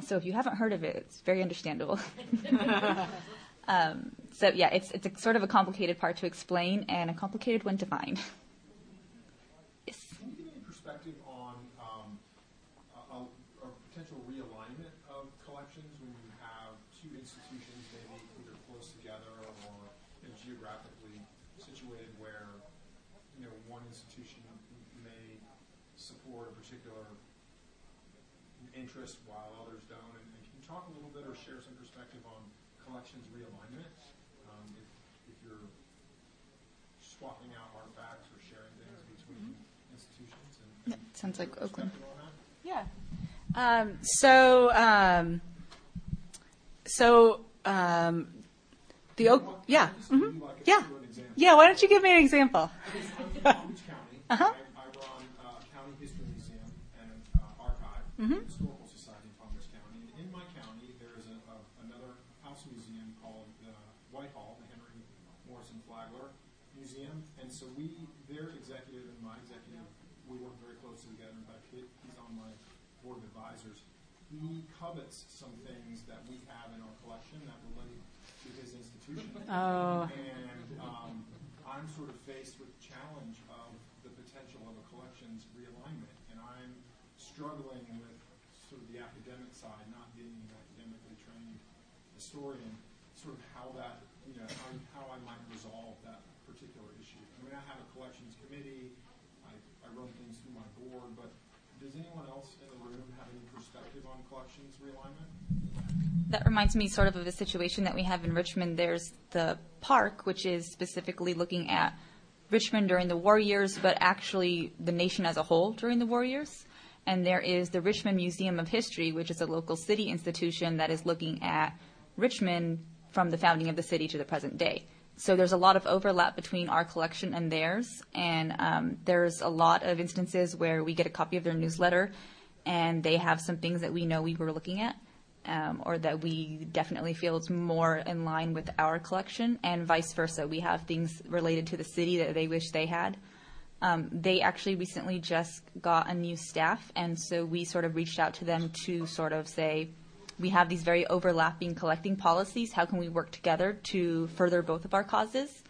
Speaker 2: so if you haven't heard of it, it's very understandable. um, so yeah, it's it's a sort of a complicated part to explain and a complicated one to find. yes.
Speaker 5: Can you give any perspective on um, a, a, a potential realignment of collections when you have two institutions maybe either close together or you know, geographically situated where you know one institution may support a particular interest while others don't? And, and can you talk a little bit or share some perspective on collections realignment? Um, if, if you're swapping out artifacts or sharing things between institutions and, and
Speaker 2: Yeah, sounds like Oakland.
Speaker 5: perspective on that?
Speaker 1: Yeah. Um, so, um, so um, the Oak, yeah, mhm,
Speaker 5: like
Speaker 1: yeah, yeah. Why don't you give me an example?
Speaker 5: I'm from Palm Beach County.
Speaker 1: Uh-huh.
Speaker 5: I, I run uh, County History Museum and uh, Archive,
Speaker 1: Mhm.
Speaker 5: Historical Society in Palm Beach County. And in my county, there is a, a, another house museum called uh, Whitehall, the Henry Morrison Flagler Museum. And so we, their executive and my executive, we work very closely together. In fact, he, he's on my board of advisors. He covets some things that we have in our collection that relate to his institution.
Speaker 1: Oh.
Speaker 5: And um, I'm sort of faced with the challenge of the potential of a collections realignment, and I'm struggling with sort of the academic side, not being an academically trained historian, sort of how that, you know, how, how I might resolve that particular issue. I mean, I have a collections committee, I, I run things through my board, but does anyone else in the room have any perspective on collections realignment?
Speaker 2: That reminds me sort of of a situation that we have in Richmond. There's the park, which is specifically looking at Richmond during the war years, but actually the nation as a whole during the war years. And there is the Richmond Museum of History, which is a local city institution that is looking at Richmond from the founding of the city to the present day. So there's a lot of overlap between our collection and theirs, and um, there's a lot of instances where we get a copy of their newsletter, and they have some things that we know we were looking at, or that we definitely feel is more in line with our collection, and vice versa. We have things related to the city that they wish they had. Um, they actually recently just got a new staff, and so we sort of reached out to them to sort of say, we have these very overlapping collecting policies. How can we work together to further both of our causes?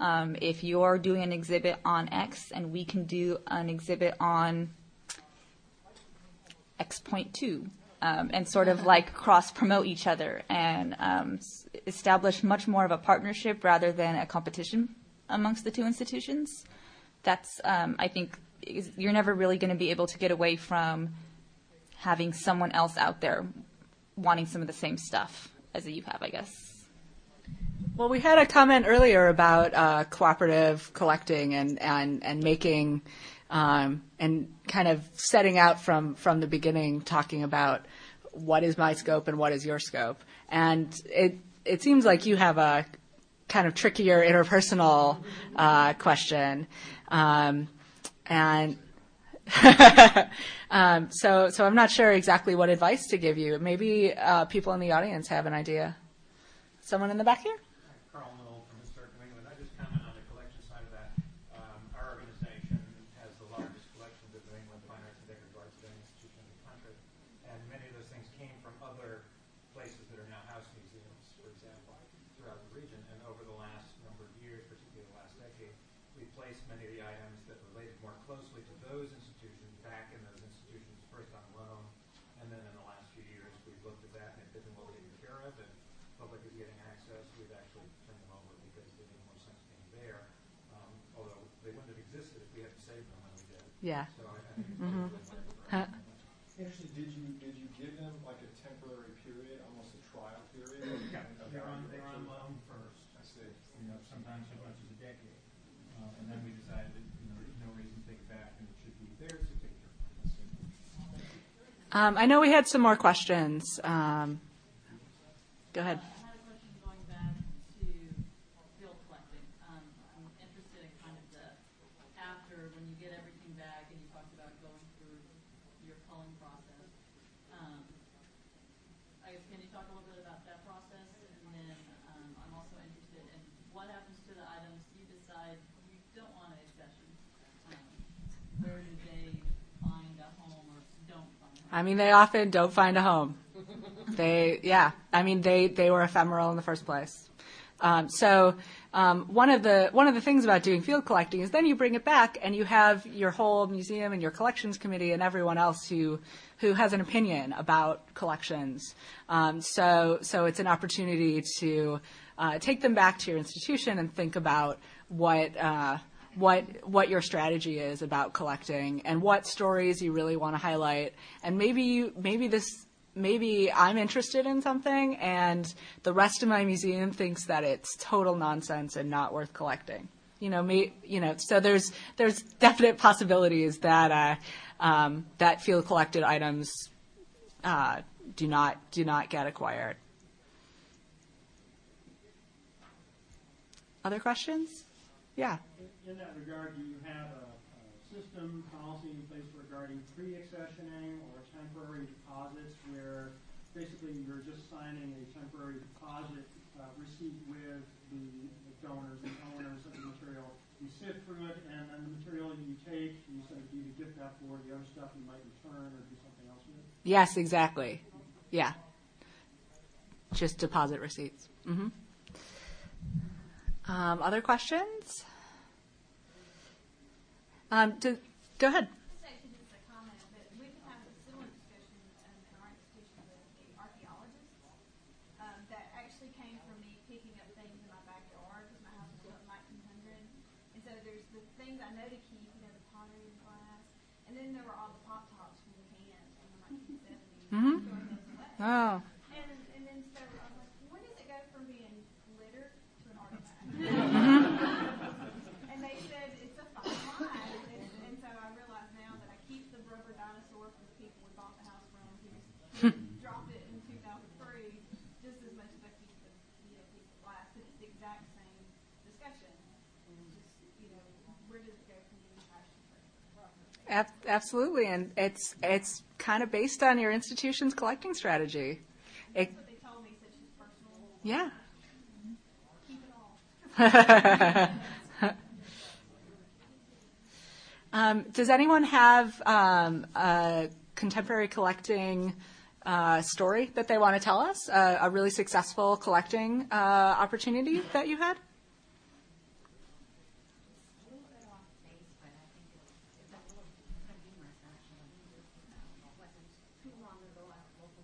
Speaker 2: Um, if you're doing an exhibit on X and we can do an exhibit on X point two, um, and sort of like cross promote each other and um, establish much more of a partnership rather than a competition amongst the two institutions. That's, um, I think, is, you're never really going to be able to get away from having someone else out there wanting some of the same stuff as you have, I guess.
Speaker 1: Well, we had a comment earlier about uh, cooperative collecting and and and making um, and kind of setting out from from the beginning, talking about what is my scope and what is your scope. And it it seems like you have a kind of trickier interpersonal uh, question, um, and. um, so, so I'm not sure exactly what advice to give you. Maybe uh, people in the audience have an idea. Someone in the back here.
Speaker 10: Carl Knoll from Historic New England. I just comment on the collection side of that. Um, our organization has the largest collections of New England fine arts and decorative arts of any institution in the country. And many of those things came from other places that are now house museums, for example, throughout the region. And over the last number of years, particularly the last decade, we've placed many of the items that related more closely to those institutions back in those institutions, first on loan, and then in the last few years, we've looked at that and if they've been well taken care of and public is getting access, we've actually turned them over because they made more sense being there. Um, although they wouldn't have existed if we hadn't saved them when we did.
Speaker 1: Yeah.
Speaker 10: So I, I think it's
Speaker 1: Mhm.
Speaker 10: really wonderful.
Speaker 1: Huh.
Speaker 5: Interesting, did you, did you give them like a temporary period, almost a trial period?
Speaker 10: Yeah,
Speaker 5: of
Speaker 10: they're on,
Speaker 5: evaluation?
Speaker 10: they're on loan first.
Speaker 5: I see.
Speaker 10: You know, sometimes as much as a decade. Uh, and then we decided that, you know, there's no reason to take it back and it should be theirs to take care of.
Speaker 1: Um, I know we had some more questions. Um, go ahead.
Speaker 11: I had a question going back to field collecting. Um, I'm interested in kind of the after, when you get everything back, and you talked about going through your culling process. Um, I guess, can you talk a little bit about that process? And then, um, I'm also interested in what happens to the items you decide you don't want a accession? Um, Where do they find a home or don't find a home?
Speaker 1: I mean, they often don't find a home. They, yeah. I mean, they they were ephemeral in the first place. Um, so um, one of the one of the things about doing field collecting is then you bring it back and you have your whole museum and your collections committee and everyone else who who has an opinion about collections. Um, so so it's an opportunity to uh, take them back to your institution and think about what. Uh, what what your strategy is about collecting and what stories you really want to highlight. And maybe you maybe this maybe I'm interested in something and the rest of my museum thinks that it's total nonsense and not worth collecting. You know me you know so there's there's definite possibilities that uh, um, that field collected items uh, do not do not get acquired. Other questions yeah
Speaker 6: In that regard, do you have a, a system, policy in place regarding pre-accessioning or temporary deposits where basically you're just signing a temporary deposit uh, receipt with the, the donors and owners of the material? You sift through it and then the material you take, you sort of either gift that for the other stuff you might return or do something else with it?
Speaker 1: Yes, exactly. Yeah. Just deposit receipts. hmm Um, other questions? Um, do, go ahead.
Speaker 4: This actually just a comment, but we've had a similar discussion in, in our institution with the archaeologists. Um, that actually came from me picking up things in my backyard, because my house was built in nineteen hundred. And so there's the things I know to keep, you know, the pottery and glass, and then there were all the pop tops from the cans from the nineteen seventies.
Speaker 1: Mhm. Oh.
Speaker 4: And, and then so I was like, when does it go from being litter to an artifact? And they said it's a fine line, and, and so I realize now that I keep the rubber dinosaur from the people we bought the house from, who just dropped it in two thousand three, just as much as I keep the, you know, piece of glass, and it's the exact same discussion. And just, you know, where does it go from being passion for?
Speaker 1: Ab- absolutely, and it's it's kind of based on your institution's collecting strategy. It,
Speaker 4: That's what they told me, such as personal,
Speaker 1: yeah.
Speaker 4: keep it all.
Speaker 1: um, does anyone have um, a contemporary collecting uh, story that they want to tell us? Uh, a really successful collecting uh, opportunity that you had?
Speaker 12: too long ago, I looked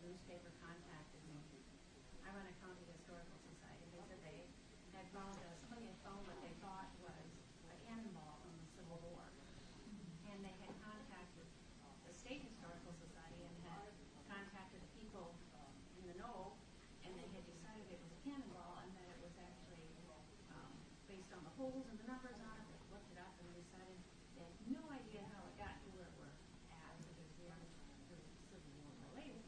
Speaker 12: polls and the numbers on it, they looked it up and decided they had no idea how it got to where we're at because they aren't really Civil War related.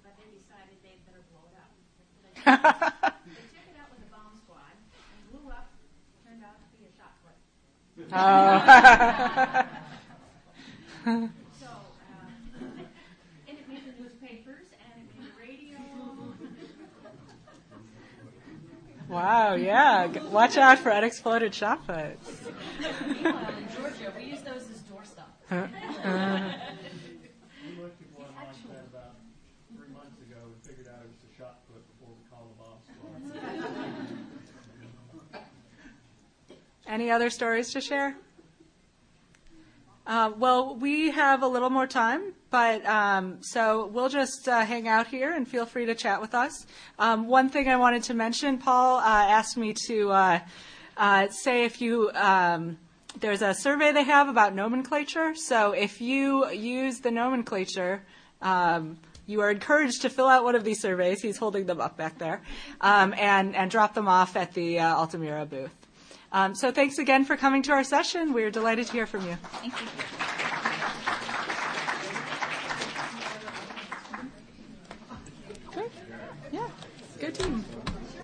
Speaker 12: But they decided they'd better blow it up. They they took it out with a bomb squad and blew up, turned out to be a shot put.
Speaker 1: Oh.
Speaker 12: Uh.
Speaker 1: Wow, yeah. Watch out for unexploded shot puts.
Speaker 3: Meanwhile, in Georgia, we use those as doorstop.
Speaker 1: Uh, uh,
Speaker 6: We looked at one like that about three months ago and figured out it was a shot put before we called the bomb squad.
Speaker 1: Any other stories to share? Uh, well, we have a little more time, but um, so we'll just uh, hang out here and feel free to chat with us. Um, one thing I wanted to mention, Paul uh, asked me to uh, uh, say if you. Um, there's a survey they have about nomenclature. So if you use the nomenclature, um, you are encouraged to fill out one of these surveys. He's holding them up back there, um, and and drop them off at the uh, Altamira booth. Um, so thanks again for coming to our session. We're delighted to hear from you.
Speaker 2: Thank you.
Speaker 1: Yeah, good team.